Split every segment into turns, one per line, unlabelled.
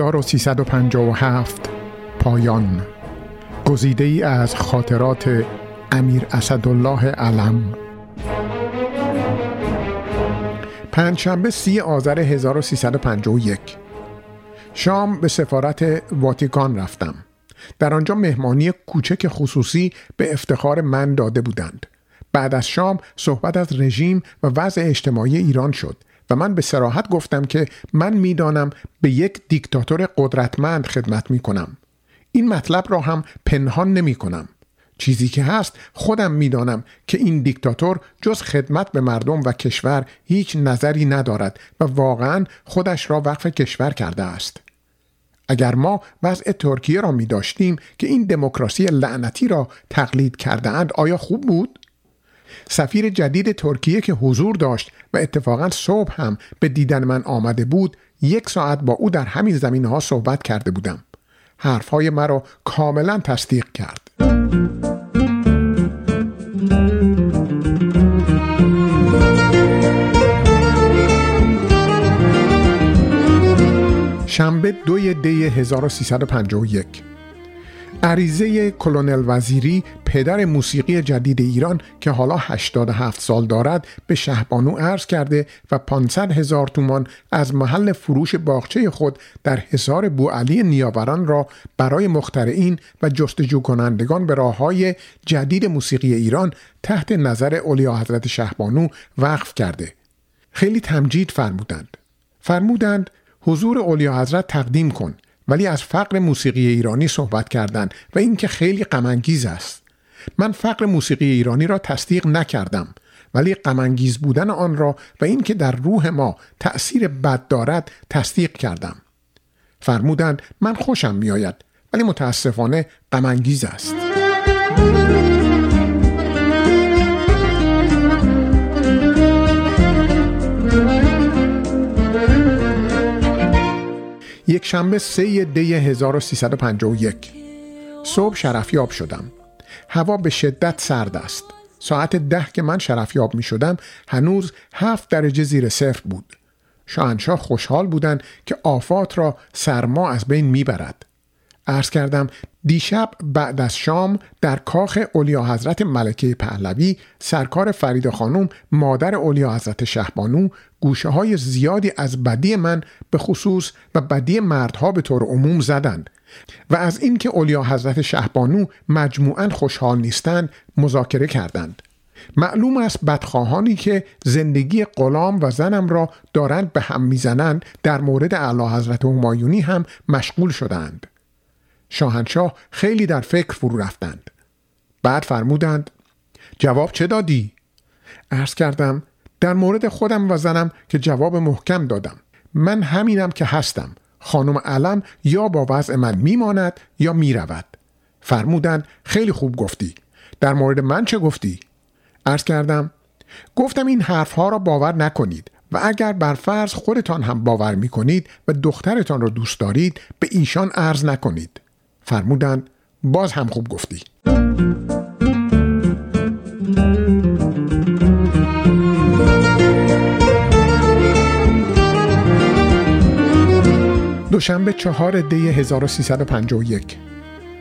1357 پایان. گزیده ای از خاطرات امیر اسدالله علم. پنجشنبه سی آذر 1351 شام به سفارت واتیکان رفتم. در آنجا مهمانی کوچک خصوصی به افتخار من داده بودند. بعد از شام صحبت از رژیم و وضع اجتماعی ایران شد. من به سراحت گفتم که من می‌دانم به یک دیکتاتور قدرتمند خدمت می کنم. این مطلب را هم پنهان نمی کنم. چیزی که هست خودم می‌دانم که این دیکتاتور جز خدمت به مردم و کشور هیچ نظری ندارد و واقعا خودش را وقف کشور کرده است. اگر ما وضع ترکیه را می داشتیم که این دموکراسی لعنتی را تقلید کرده اند آیا خوب بود؟ سفیر جدید ترکیه که حضور داشت و اتفاقا صبح هم به دیدن من آمده بود یک ساعت با او در همین زمین ها صحبت کرده بودم. حرفهای مرا کاملا تصدیق کرد. شنبه دوی دی 1351 عریضه کلونل وزیری پدر موسیقی جدید ایران که حالا 87 سال دارد به شهبانو عرض کرده و 500 هزار تومان از محل فروش باغچه خود در حصار بوعلی نیاوران را برای مخترعین و جستجو کنندگان به راه های جدید موسیقی ایران تحت نظر اولیا حضرت شهبانو وقف کرده. خیلی تمجید فرمودند. فرمودند حضور اولیا حضرت تقدیم کن. ولی از فقر موسیقی ایرانی صحبت کردند و اینکه خیلی غمانگیز است. من فقر موسیقی ایرانی را تصدیق نکردم ولی غمانگیز بودن آن را و اینکه در روح ما تأثیر بد دارد تصدیق کردم. فرمودند من خوشم میآید ولی متاسفانه غمانگیز است. یک شنبه سه دی 1351 صبح شرفیاب شدم. هوا به شدت سرد است. ساعت ده که من شرفیاب می شدم هنوز هفت درجه زیر صفر بود. شاهنشاه خوشحال بودند که آفات را سرما از بین می‌برد عرض کردم دیشب بعد از شام در کاخ اولیا حضرت ملکه پهلوی سرکار فرید خانم مادر اولیا حضرت شهبانو گوشه های زیادی از بدی من به خصوص و بدی مردها به طور عموم زدند و از اینکه اولیا حضرت شهبانو مجموعا خوشحال نیستند مذاکره کردند. معلوم است بدخواهانی که زندگی غلام و زنم را دارند به هم می‌زنند در مورد اعلی حضرت همایونی هم مشغول شدند شاهنشاه خیلی در فکر فرو رفتند. بعد فرمودند جواب چه دادی؟ عرض کردم در مورد خودم و زنم که جواب محکم دادم. من همینم که هستم. خانم علم یا با وضع من میماند یا می‌رود. فرمودند خیلی خوب گفتی. در مورد من چه گفتی؟ عرض کردم گفتم این حرفها را باور نکنید و اگر بر فرض خودتان هم باور می کنید و دخترتان را دوست دارید به ایشان عرض نکنید. فرمودند باز هم خوب گفتی دوشنبه چهار دی 1351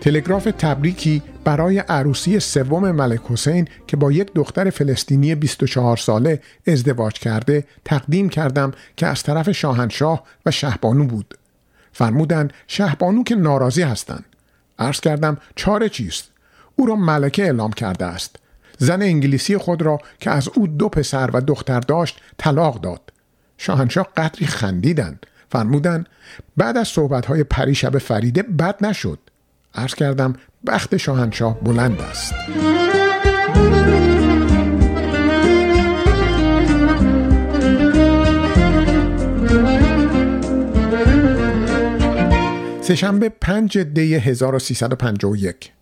تلگراف تبریکی برای عروسی سوم ملک حسین که با یک دختر فلسطینی 24 ساله ازدواج کرده تقدیم کردم که از طرف شاهنشاه و شهبانو بود. فرمودند شهبانو که ناراضی هستند. عرض کردم چاره چیست؟ او را ملکه اعلام کرده است. زن انگلیسی خود را که از او دو پسر و دختر داشت طلاق داد. شاهنشاه قدری خندیدند. فرمودند بعد از صحبتهای پریشب فریده بد نشد. عرض کردم بخت شاهنشاه بلند است. سهشنبه 5 دی 1351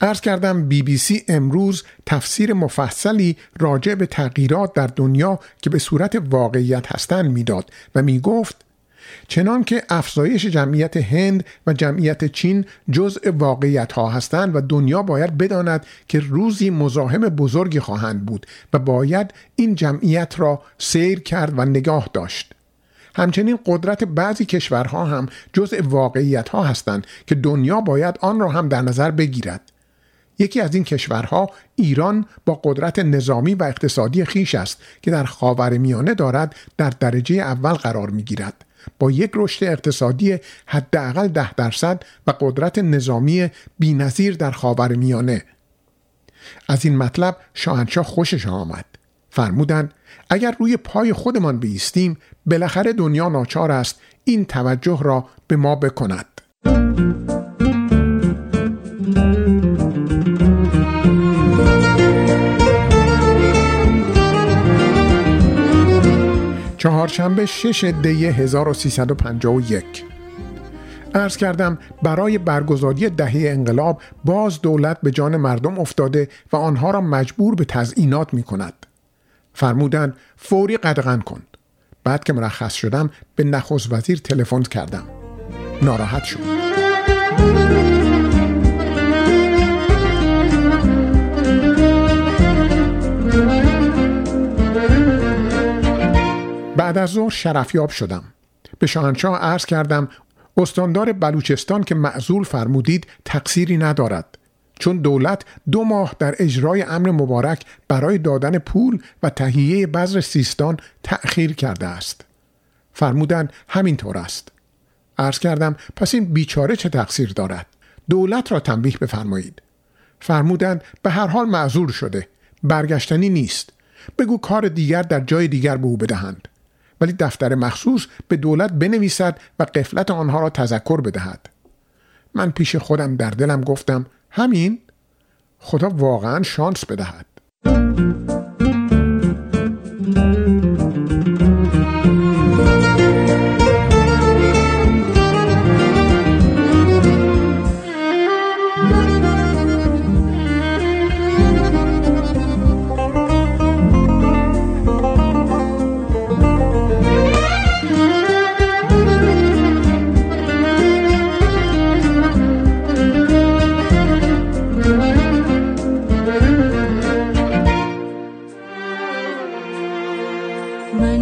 ارز کردم بی بی سی امروز تفسیر مفصلی راجع به تغییرات در دنیا که به صورت واقعیت هستند می‌داد و می گفت چنان که افزایش جمعیت هند و جمعیت چین جزء واقعیت ها هستند و دنیا باید بداند که روزی مزاحم بزرگی خواهند بود و باید این جمعیت را سیر کرد و نگاه داشت. همچنین قدرت بعضی کشورها هم جزء واقعیت ها هستند که دنیا باید آن را هم در نظر بگیرد. یکی از این کشورها ایران با قدرت نظامی و اقتصادی خیش است که در خاور میانه دارد در درجه اول قرار می گیرد. با یک رشد اقتصادی حداقل ده درصد و قدرت نظامی بینظیر در خاور میانه از این مطلب شاهنشاه خوشش آمد. فرمودند اگر روی پای خودمان بیستیم بالاخره دنیا ناچار است این توجه را به ما بکند چهارشنبه 6 دی 1351 ارز کردم برای برگزاری دهه انقلاب باز دولت به جان مردم افتاده و آنها را مجبور به تزئینات می کند. فرمودن فوری قدغن کن. بعد که مرخص شدم به نخست وزیر تلفن کردم. ناراحت شد. بعد از ظهر شرفیاب شدم به شاهنشاه عرض کردم استاندار بلوچستان که معزول فرمودید تقصیری ندارد چون دولت دو ماه در اجرای امر مبارک برای دادن پول و تهیه بذر سیستان تأخیر کرده است. فرمودن همینطور است. عرض کردم پس این بیچاره چه تقصیر دارد؟ دولت را تنبیه بفرمایید. فرمودند به هر حال معذور شده. برگشتنی نیست. بگو کار دیگر در جای دیگر به او بدهند. ولی دفتر مخصوص به دولت بنویسد و قفلت آنها را تذکر بدهد. من پیش خودم در دلم گفتم همین خدا واقعا شانس بدهد.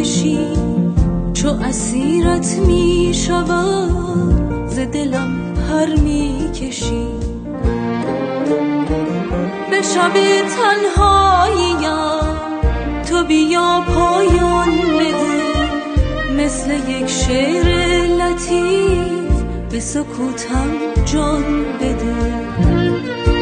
می کشی چو اسیرت می شود ز دلم پر می کشی. به شب تنهاییم تو بیا پایان بده مثل یک شعر لطیف به سکوتم جان بده.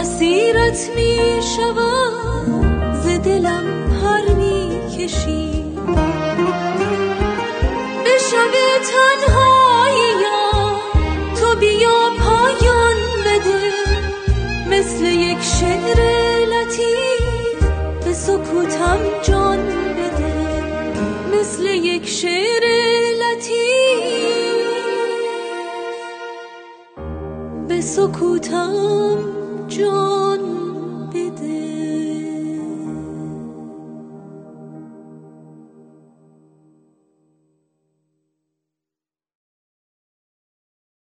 اسیرت می شود ز دلم پر می کشی به شب تنهایی تو بیا پایان بده. مثل یک شعر لطیف به سکوتم به سکوتم جان بده